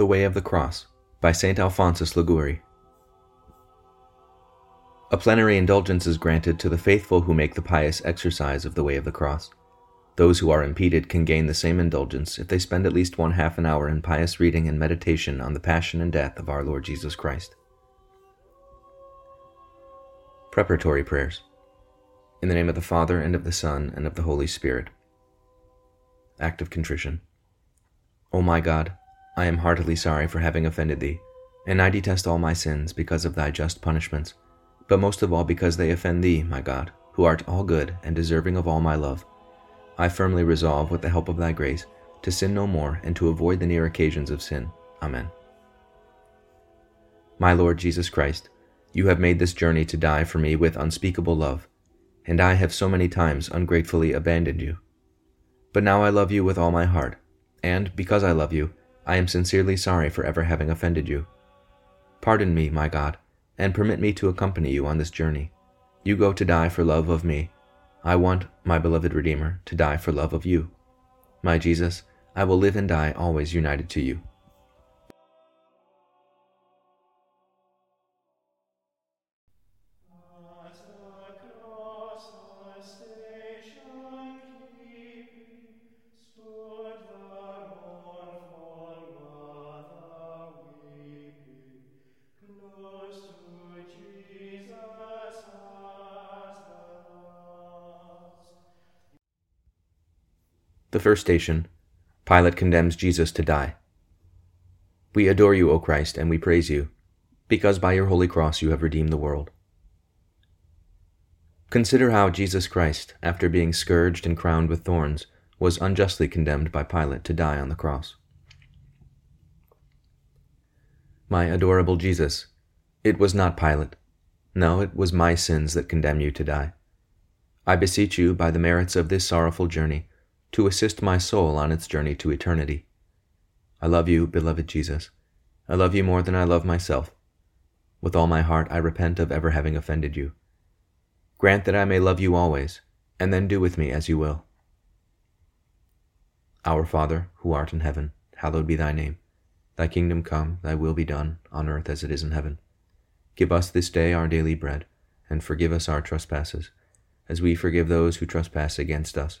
The Way of the Cross by St. Alphonsus Liguori. A plenary indulgence is granted to the faithful who make the pious exercise of the Way of the Cross. Those who are impeded can gain the same indulgence if they spend at least one half an hour in pious reading and meditation on the passion and death of our Lord Jesus Christ. Preparatory Prayers. In the name of the Father, and of the Son, and of the Holy Spirit. Act of Contrition. O my God, I am heartily sorry for having offended thee, and I detest all my sins because of thy just punishments, but most of all because they offend thee, my God, who art all good and deserving of all my love. I firmly resolve, with the help of thy grace, to sin no more and to avoid the near occasions of sin. Amen. My Lord Jesus Christ, you have made this journey to die for me with unspeakable love, and I have so many times ungratefully abandoned you. But now I love you with all my heart and, because I love you, I am sincerely sorry for ever having offended you. Pardon me, my God, and permit me to accompany you on this journey. You go to die for love of me. I want, my beloved Redeemer, to die for love of you. My Jesus, I will live and die always united to you. The first station Pilate condemns Jesus to die. We adore you, O Christ, and we praise you, because by your holy cross you have redeemed the world. Consider how Jesus Christ, after being scourged and crowned with thorns, was unjustly condemned by Pilate to die on the cross. My adorable Jesus, it was not Pilate. No, it was my sins that condemn you to die. I beseech you, by the merits of this sorrowful journey, to assist my soul on its journey to eternity. I love you, beloved Jesus. I love you more than I love myself. With all my heart I repent of ever having offended you. Grant that I may love you always, and then do with me as you will. Our Father, who art in heaven, hallowed be thy name. Thy kingdom come, thy will be done, on earth as it is in heaven. Give us this day our daily bread, and forgive us our trespasses, as we forgive those who trespass against us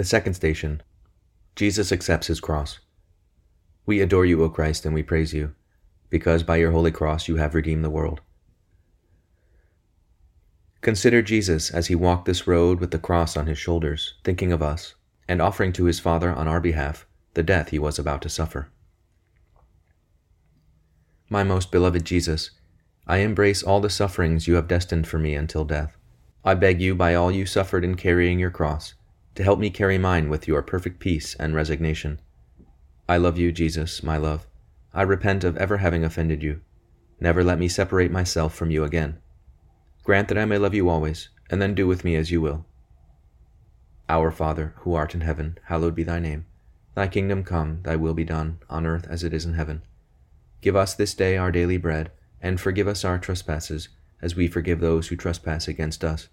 The second station Jesus accepts his cross. We adore you, O Christ, and we praise you, because by your holy cross you have redeemed the world. Consider Jesus as he walked this road with the cross on his shoulders, thinking of us, and offering to his Father on our behalf the death he was about to suffer. My most beloved Jesus, I embrace all the sufferings you have destined for me until death. I beg you, by all you suffered in carrying your cross, to help me carry mine with your perfect peace and resignation. I love you, Jesus, my love. I repent of ever having offended you. Never let me separate myself from you again. Grant that I may love you always, and then do with me as you will. Our Father, who art in heaven, hallowed be thy name. Thy kingdom come, thy will be done, on earth as it is in heaven. Give us this day our daily bread, and forgive us our trespasses, as we forgive those who trespass against us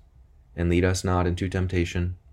and lead us not into temptation,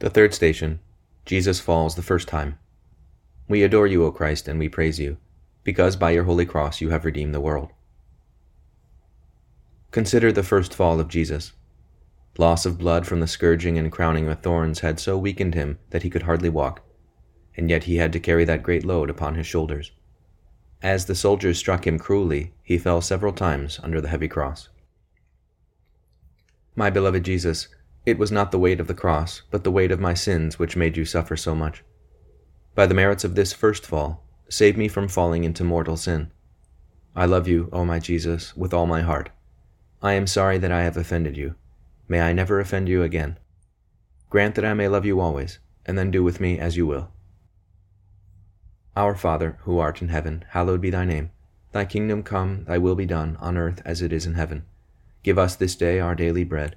The third station Jesus falls the first time. We adore you, O Christ, and we praise you, because by your holy cross you have redeemed the world. Consider the first fall of Jesus. Loss of blood from the scourging and crowning with thorns had so weakened him that he could hardly walk, and yet he had to carry that great load upon his shoulders. As the soldiers struck him cruelly, he fell several times under the heavy cross. My beloved Jesus, it was not the weight of the cross, but the weight of my sins which made you suffer so much. By the merits of this first fall, save me from falling into mortal sin. I love you, O my Jesus, with all my heart. I am sorry that I have offended you. May I never offend you again. Grant that I may love you always, and then do with me as you will. Our Father, who art in heaven, hallowed be thy name. Thy kingdom come, thy will be done, on earth as it is in heaven. Give us this day our daily bread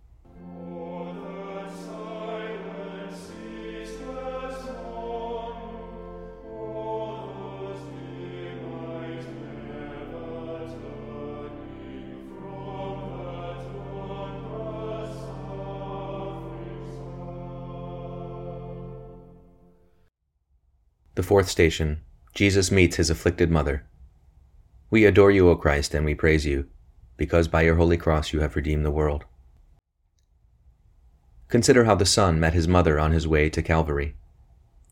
The fourth station Jesus meets his afflicted mother. We adore you, O Christ, and we praise you, because by your holy cross you have redeemed the world. Consider how the Son met his mother on his way to Calvary.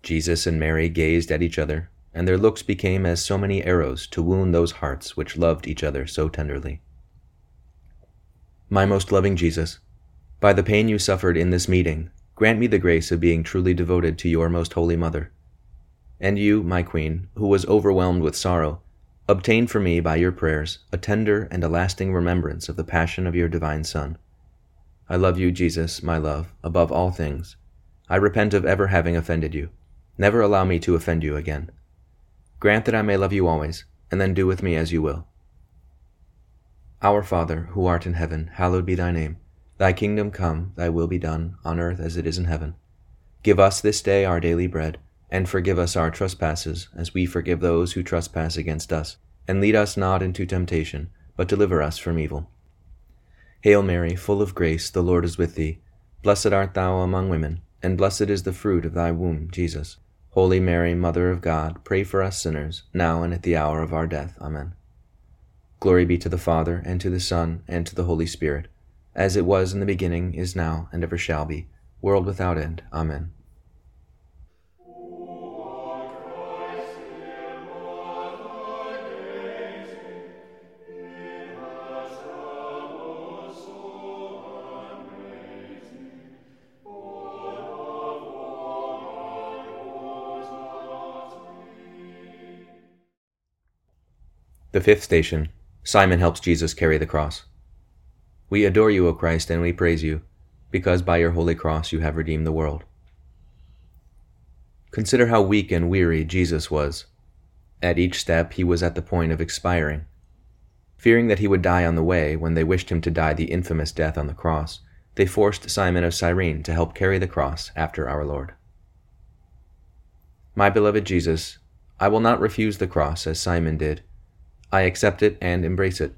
Jesus and Mary gazed at each other, and their looks became as so many arrows to wound those hearts which loved each other so tenderly. My most loving Jesus, by the pain you suffered in this meeting, grant me the grace of being truly devoted to your most holy mother and you, my queen, who was overwhelmed with sorrow, obtain for me by your prayers a tender and a lasting remembrance of the passion of your divine Son. I love you, Jesus, my love, above all things. I repent of ever having offended you. Never allow me to offend you again. Grant that I may love you always, and then do with me as you will. Our Father, who art in heaven, hallowed be thy name. Thy kingdom come, thy will be done, on earth as it is in heaven. Give us this day our daily bread and forgive us our trespasses, as we forgive those who trespass against us. And lead us not into temptation, but deliver us from evil. Hail Mary, full of grace, the Lord is with thee. Blessed art thou among women, and blessed is the fruit of thy womb, Jesus. Holy Mary, Mother of God, pray for us sinners, now and at the hour of our death. Amen. Glory be to the Father, and to the Son, and to the Holy Spirit, as it was in the beginning, is now, and ever shall be, world without end. Amen. The fifth station Simon helps Jesus carry the cross. We adore you, O Christ, and we praise you, because by your holy cross you have redeemed the world. Consider how weak and weary Jesus was. At each step he was at the point of expiring. Fearing that he would die on the way when they wished him to die the infamous death on the cross, they forced Simon of Cyrene to help carry the cross after our Lord. My beloved Jesus, I will not refuse the cross as Simon did I accept it and embrace it.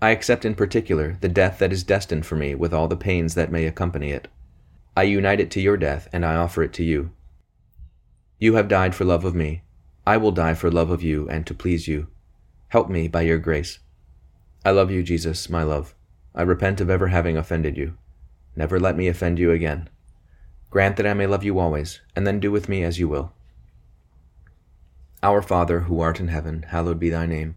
I accept in particular the death that is destined for me with all the pains that may accompany it. I unite it to your death and I offer it to you. You have died for love of me. I will die for love of you and to please you. Help me by your grace. I love you, Jesus, my love. I repent of ever having offended you. Never let me offend you again. Grant that I may love you always, and then do with me as you will. Our Father, who art in heaven, hallowed be thy name.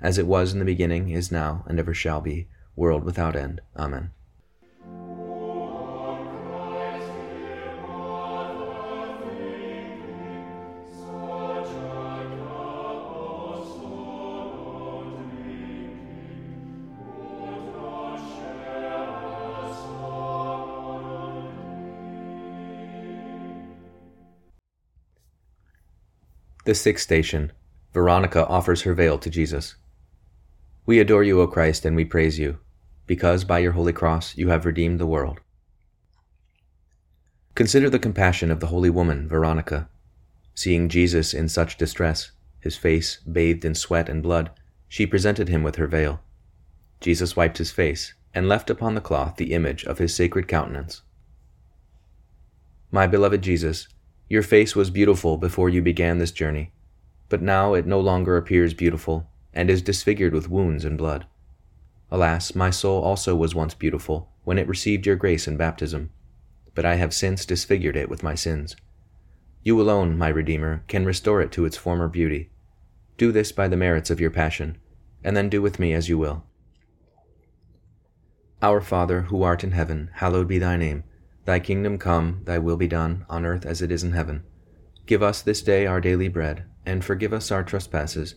as it was in the beginning, is now, and ever shall be, world without end. Amen. The sixth station Veronica offers her veil to Jesus. We adore you, O Christ, and we praise you, because by your holy cross you have redeemed the world. Consider the compassion of the holy woman, Veronica. Seeing Jesus in such distress, his face bathed in sweat and blood, she presented him with her veil. Jesus wiped his face, and left upon the cloth the image of his sacred countenance. My beloved Jesus, your face was beautiful before you began this journey, but now it no longer appears beautiful, and is disfigured with wounds and blood. Alas, my soul also was once beautiful when it received your grace in baptism, but I have since disfigured it with my sins. You alone, my Redeemer, can restore it to its former beauty. Do this by the merits of your passion, and then do with me as you will. Our Father, who art in heaven, hallowed be thy name. Thy kingdom come, thy will be done, on earth as it is in heaven. Give us this day our daily bread, and forgive us our trespasses,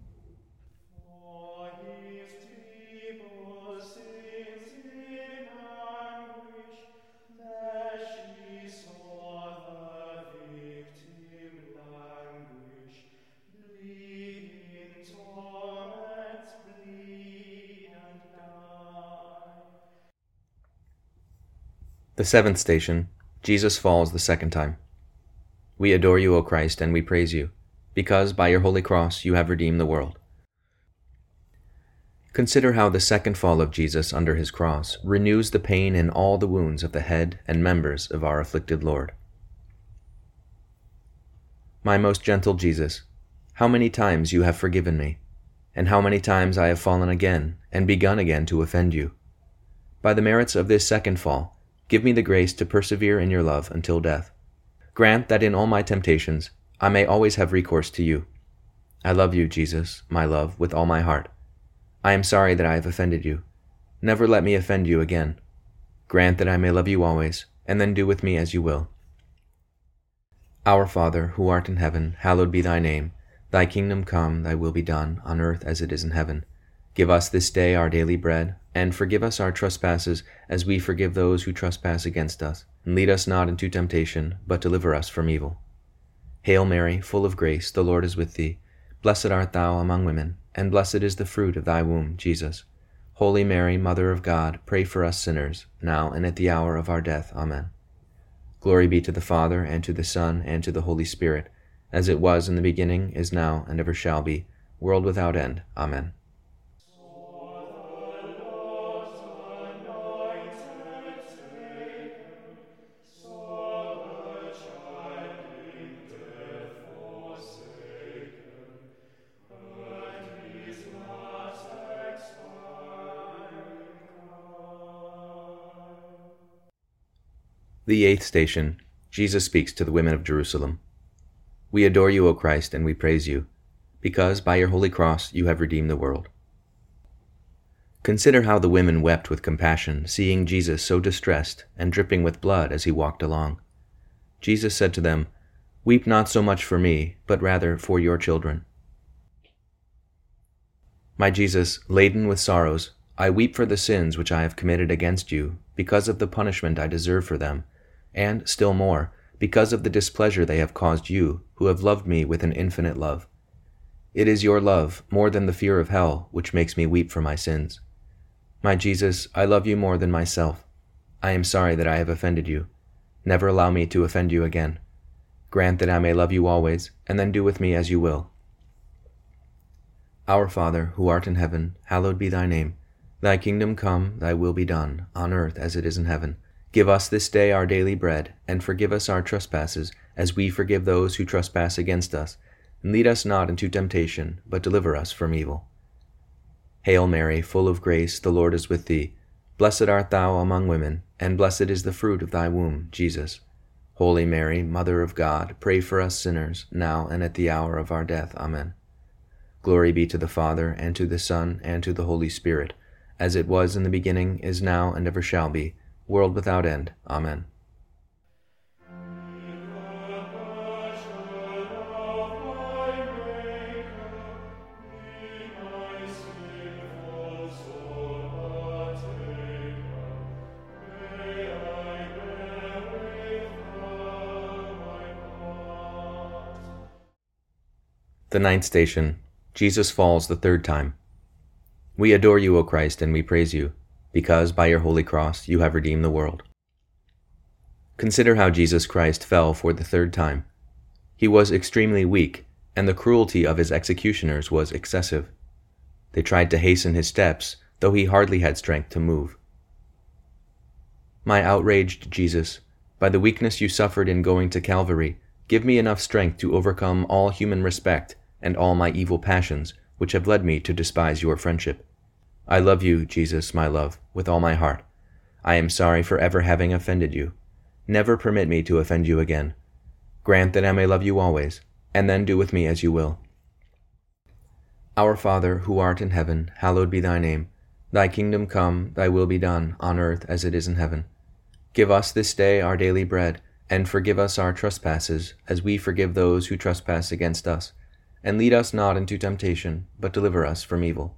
The seventh station, Jesus falls the second time. We adore you, O Christ, and we praise you, because by your holy cross you have redeemed the world. Consider how the second fall of Jesus under his cross renews the pain in all the wounds of the head and members of our afflicted Lord. My most gentle Jesus, how many times you have forgiven me, and how many times I have fallen again and begun again to offend you. By the merits of this second fall, give me the grace to persevere in your love until death. Grant that in all my temptations I may always have recourse to you. I love you, Jesus, my love, with all my heart. I am sorry that I have offended you. Never let me offend you again. Grant that I may love you always, and then do with me as you will. Our Father, who art in heaven, hallowed be thy name. Thy kingdom come, thy will be done, on earth as it is in heaven. Give us this day our daily bread, and forgive us our trespasses, as we forgive those who trespass against us and lead us not into temptation, but deliver us from evil. Hail Mary, full of grace, the Lord is with thee. Blessed art thou among women, and blessed is the fruit of thy womb, Jesus. Holy Mary, Mother of God, pray for us sinners, now and at the hour of our death. Amen. Glory be to the Father, and to the Son, and to the Holy Spirit, as it was in the beginning, is now, and ever shall be, world without end. Amen. The eighth station Jesus speaks to the women of Jerusalem. We adore you, O Christ, and we praise you, because by your holy cross you have redeemed the world. Consider how the women wept with compassion, seeing Jesus so distressed and dripping with blood as he walked along. Jesus said to them, Weep not so much for me, but rather for your children. My Jesus, laden with sorrows, I weep for the sins which I have committed against you, because of the punishment I deserve for them and, still more, because of the displeasure they have caused you, who have loved me with an infinite love. It is your love, more than the fear of hell, which makes me weep for my sins. My Jesus, I love you more than myself. I am sorry that I have offended you. Never allow me to offend you again. Grant that I may love you always, and then do with me as you will. Our Father, who art in heaven, hallowed be thy name. Thy kingdom come, thy will be done, on earth as it is in heaven. Give us this day our daily bread, and forgive us our trespasses, as we forgive those who trespass against us. And lead us not into temptation, but deliver us from evil. Hail Mary, full of grace, the Lord is with thee. Blessed art thou among women, and blessed is the fruit of thy womb, Jesus. Holy Mary, Mother of God, pray for us sinners, now and at the hour of our death. Amen. Glory be to the Father, and to the Son, and to the Holy Spirit, as it was in the beginning, is now, and ever shall be, world without end. Amen. The ninth station Jesus falls the third time. We adore you, O Christ, and we praise you, because by your holy cross you have redeemed the world. Consider how Jesus Christ fell for the third time. He was extremely weak, and the cruelty of his executioners was excessive. They tried to hasten his steps, though he hardly had strength to move. My outraged Jesus, by the weakness you suffered in going to Calvary, give me enough strength to overcome all human respect and all my evil passions, which have led me to despise your friendship. I love you, Jesus, my love, with all my heart. I am sorry for ever having offended you. Never permit me to offend you again. Grant that I may love you always, and then do with me as you will. Our Father, who art in heaven, hallowed be thy name. Thy kingdom come, thy will be done, on earth as it is in heaven. Give us this day our daily bread, and forgive us our trespasses, as we forgive those who trespass against us and lead us not into temptation, but deliver us from evil.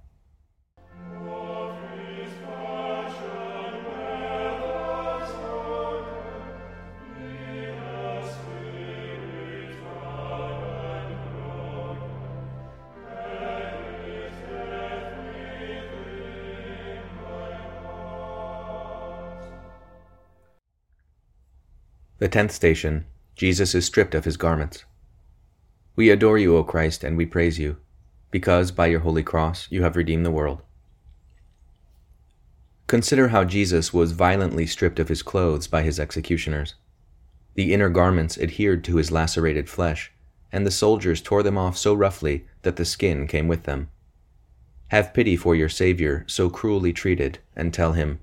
The tenth station Jesus is stripped of his garments. We adore you, O Christ, and we praise you, because by your holy cross you have redeemed the world. Consider how Jesus was violently stripped of his clothes by his executioners. The inner garments adhered to his lacerated flesh, and the soldiers tore them off so roughly that the skin came with them. Have pity for your Savior, so cruelly treated, and tell him,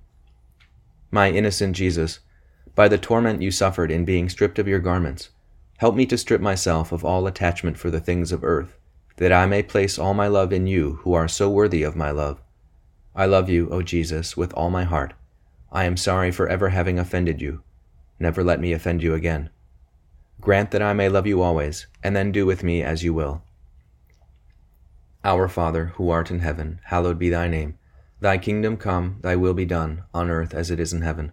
My innocent Jesus, by the torment you suffered in being stripped of your garments. Help me to strip myself of all attachment for the things of earth, that I may place all my love in you who are so worthy of my love. I love you, O Jesus, with all my heart. I am sorry for ever having offended you. Never let me offend you again. Grant that I may love you always, and then do with me as you will. Our Father, who art in heaven, hallowed be thy name. Thy kingdom come, thy will be done, on earth as it is in heaven.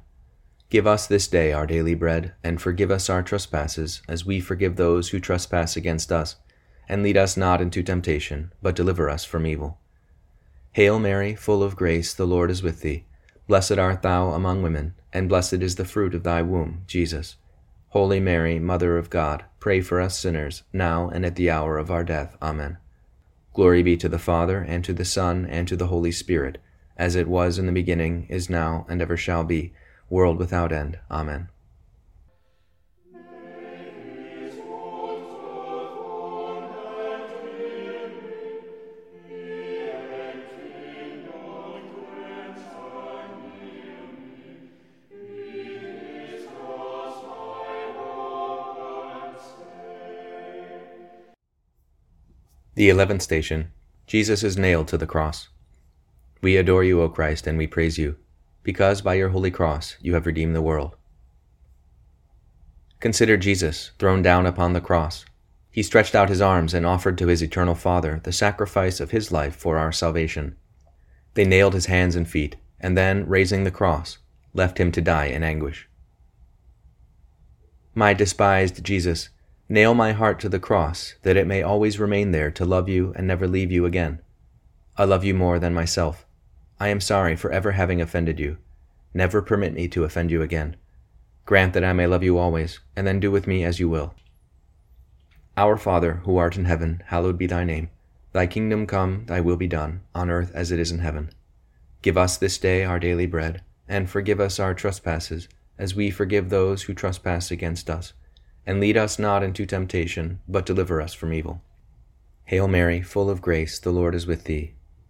Give us this day our daily bread, and forgive us our trespasses, as we forgive those who trespass against us. And lead us not into temptation, but deliver us from evil. Hail Mary, full of grace, the Lord is with thee. Blessed art thou among women, and blessed is the fruit of thy womb, Jesus. Holy Mary, Mother of God, pray for us sinners, now and at the hour of our death. Amen. Glory be to the Father, and to the Son, and to the Holy Spirit, as it was in the beginning, is now, and ever shall be world without end. Amen. The eleventh station Jesus is nailed to the cross. We adore you, O Christ, and we praise you because by your holy cross you have redeemed the world. Consider Jesus thrown down upon the cross. He stretched out his arms and offered to his eternal Father the sacrifice of his life for our salvation. They nailed his hands and feet, and then, raising the cross, left him to die in anguish. My despised Jesus, nail my heart to the cross, that it may always remain there to love you and never leave you again. I love you more than myself. I am sorry for ever having offended you. Never permit me to offend you again. Grant that I may love you always, and then do with me as you will. Our Father, who art in heaven, hallowed be thy name. Thy kingdom come, thy will be done, on earth as it is in heaven. Give us this day our daily bread, and forgive us our trespasses, as we forgive those who trespass against us. And lead us not into temptation, but deliver us from evil. Hail Mary, full of grace, the Lord is with thee.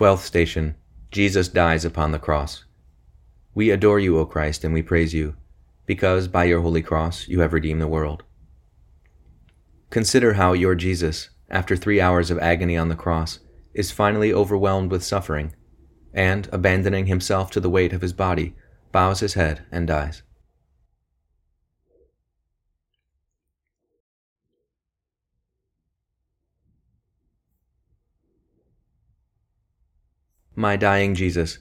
Twelfth station Jesus dies upon the cross. We adore you, O Christ, and we praise you, because by your holy cross you have redeemed the world. Consider how your Jesus, after three hours of agony on the cross, is finally overwhelmed with suffering, and, abandoning himself to the weight of his body, bows his head and dies. My dying Jesus,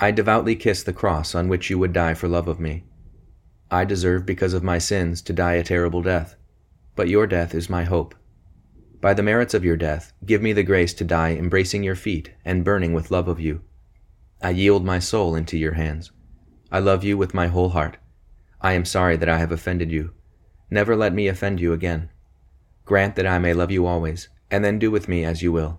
I devoutly kiss the cross on which you would die for love of me. I deserve, because of my sins, to die a terrible death, but your death is my hope. By the merits of your death, give me the grace to die embracing your feet and burning with love of you. I yield my soul into your hands. I love you with my whole heart. I am sorry that I have offended you. Never let me offend you again. Grant that I may love you always, and then do with me as you will.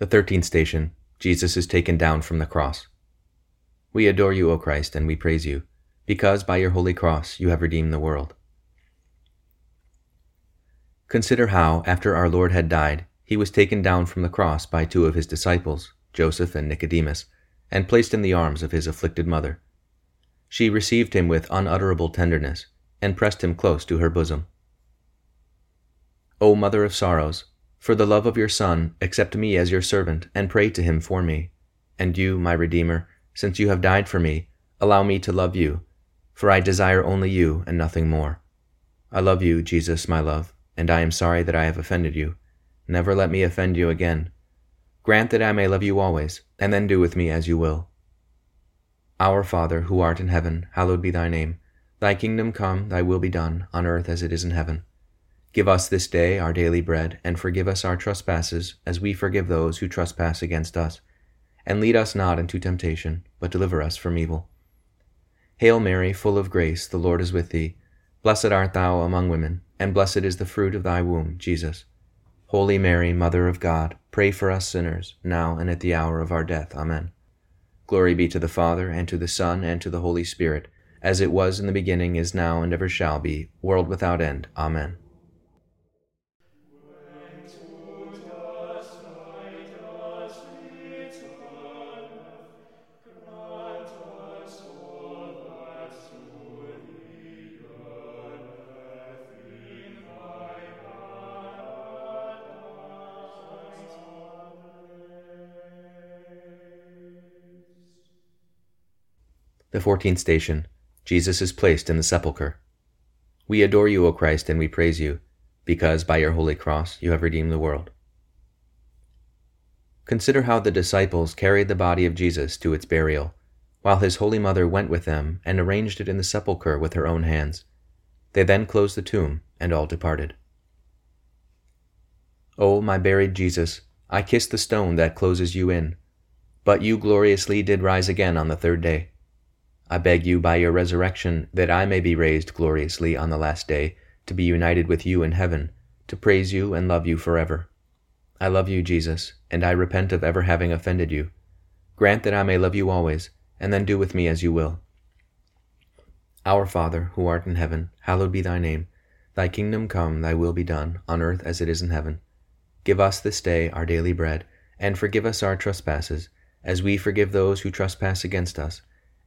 The thirteenth station Jesus is taken down from the cross. We adore you, O Christ, and we praise you, because by your holy cross you have redeemed the world. Consider how, after our Lord had died, he was taken down from the cross by two of his disciples, Joseph and Nicodemus, and placed in the arms of his afflicted mother. She received him with unutterable tenderness, and pressed him close to her bosom. O Mother of Sorrows, for the love of your Son, accept me as your servant, and pray to him for me. And you, my Redeemer, since you have died for me, allow me to love you, for I desire only you and nothing more. I love you, Jesus, my love, and I am sorry that I have offended you. Never let me offend you again. Grant that I may love you always, and then do with me as you will. Our Father, who art in heaven, hallowed be thy name. Thy kingdom come, thy will be done, on earth as it is in heaven. Give us this day our daily bread, and forgive us our trespasses, as we forgive those who trespass against us. And lead us not into temptation, but deliver us from evil. Hail Mary, full of grace, the Lord is with thee. Blessed art thou among women, and blessed is the fruit of thy womb, Jesus. Holy Mary, Mother of God, pray for us sinners, now and at the hour of our death. Amen. Glory be to the Father, and to the Son, and to the Holy Spirit, as it was in the beginning, is now, and ever shall be, world without end. Amen. The fourteenth station Jesus is placed in the sepulchre. We adore you, O Christ, and we praise you, because by your holy cross you have redeemed the world. Consider how the disciples carried the body of Jesus to its burial, while his holy mother went with them and arranged it in the sepulchre with her own hands. They then closed the tomb, and all departed. O my buried Jesus, I kiss the stone that closes you in. But you gloriously did rise again on the third day. I beg you by your resurrection that I may be raised gloriously on the last day, to be united with you in heaven, to praise you and love you forever. I love you, Jesus, and I repent of ever having offended you. Grant that I may love you always, and then do with me as you will. Our Father, who art in heaven, hallowed be thy name. Thy kingdom come, thy will be done, on earth as it is in heaven. Give us this day our daily bread, and forgive us our trespasses, as we forgive those who trespass against us.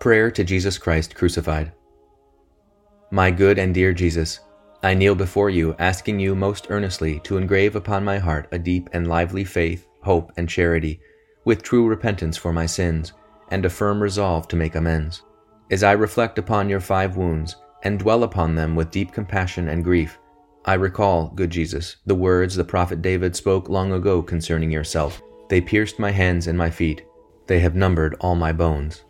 Prayer to Jesus Christ crucified. My good and dear Jesus, I kneel before you, asking you most earnestly to engrave upon my heart a deep and lively faith, hope, and charity, with true repentance for my sins, and a firm resolve to make amends. As I reflect upon your five wounds, and dwell upon them with deep compassion and grief, I recall, good Jesus, the words the prophet David spoke long ago concerning yourself. They pierced my hands and my feet. They have numbered all my bones.